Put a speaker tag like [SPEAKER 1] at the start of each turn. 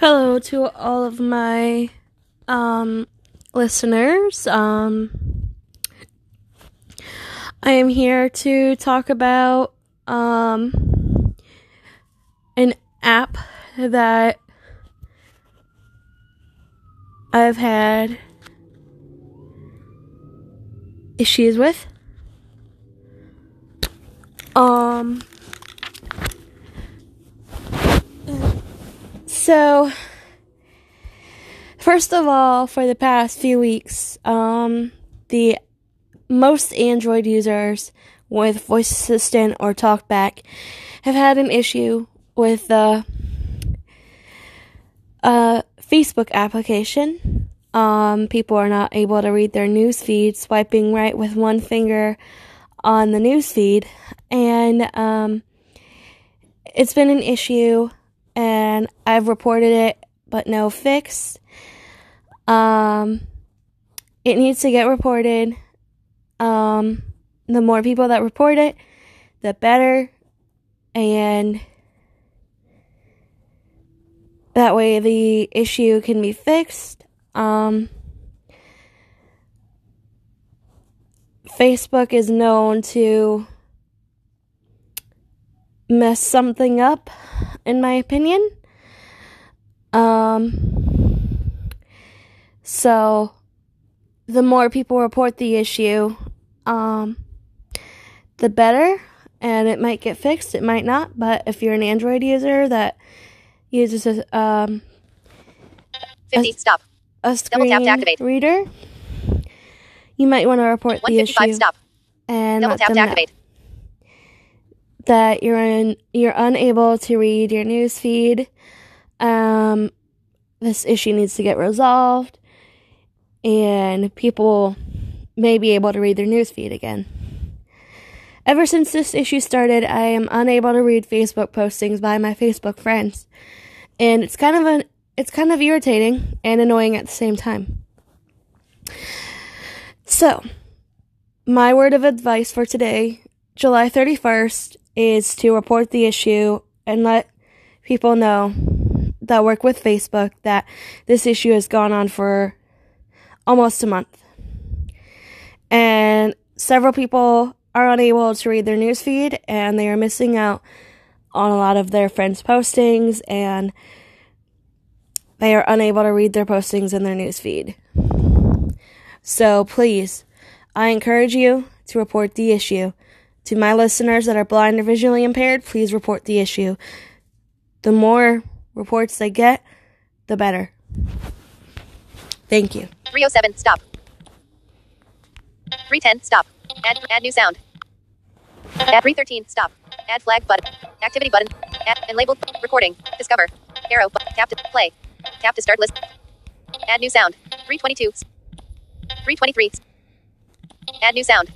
[SPEAKER 1] Hello to all of my um, listeners. Um, I am here to talk about um, an app that I've had issues with. Um, So, first of all, for the past few weeks, um, the most Android users with Voice Assistant or TalkBack have had an issue with the uh, Facebook application. Um, people are not able to read their news feed, swiping right with one finger on the news feed, and um, it's been an issue and I've reported it, but no fix. Um, it needs to get reported. Um, the more people that report it, the better. And that way the issue can be fixed. Um, Facebook is known to mess something up in my opinion. Um, so the more people report the issue, um, the better, and it might get fixed. It might not, but if you're an Android user that uses a um,
[SPEAKER 2] 50
[SPEAKER 1] a,
[SPEAKER 2] stop
[SPEAKER 1] a screen
[SPEAKER 2] Double tap to activate.
[SPEAKER 1] reader, you might want to report the
[SPEAKER 2] 155
[SPEAKER 1] issue
[SPEAKER 2] stop
[SPEAKER 1] and
[SPEAKER 2] double tap to
[SPEAKER 1] know
[SPEAKER 2] activate
[SPEAKER 1] that you're in, you're unable to read your news feed. Um, this issue needs to get resolved, and people may be able to read their news feed again. Ever since this issue started, I am unable to read Facebook postings by my Facebook friends, and it's kind of an it's kind of irritating and annoying at the same time. So, my word of advice for today, July 31st, is to report the issue and let people know that work with Facebook that this issue has gone on for almost a month. And several people are unable to read their newsfeed and they are missing out on a lot of their friends' postings and they are unable to read their postings in their newsfeed. So please, I encourage you to report the issue. To my listeners that are blind or visually impaired, please report the issue. The more reports they get, the better. Thank you.
[SPEAKER 2] 307 stop. 310 stop. Add add new sound. Add 313 stop. Add flag button activity button. Add and label recording discover. Arrow tap to play. Tap to start list. Add new sound. 322 323 add new sound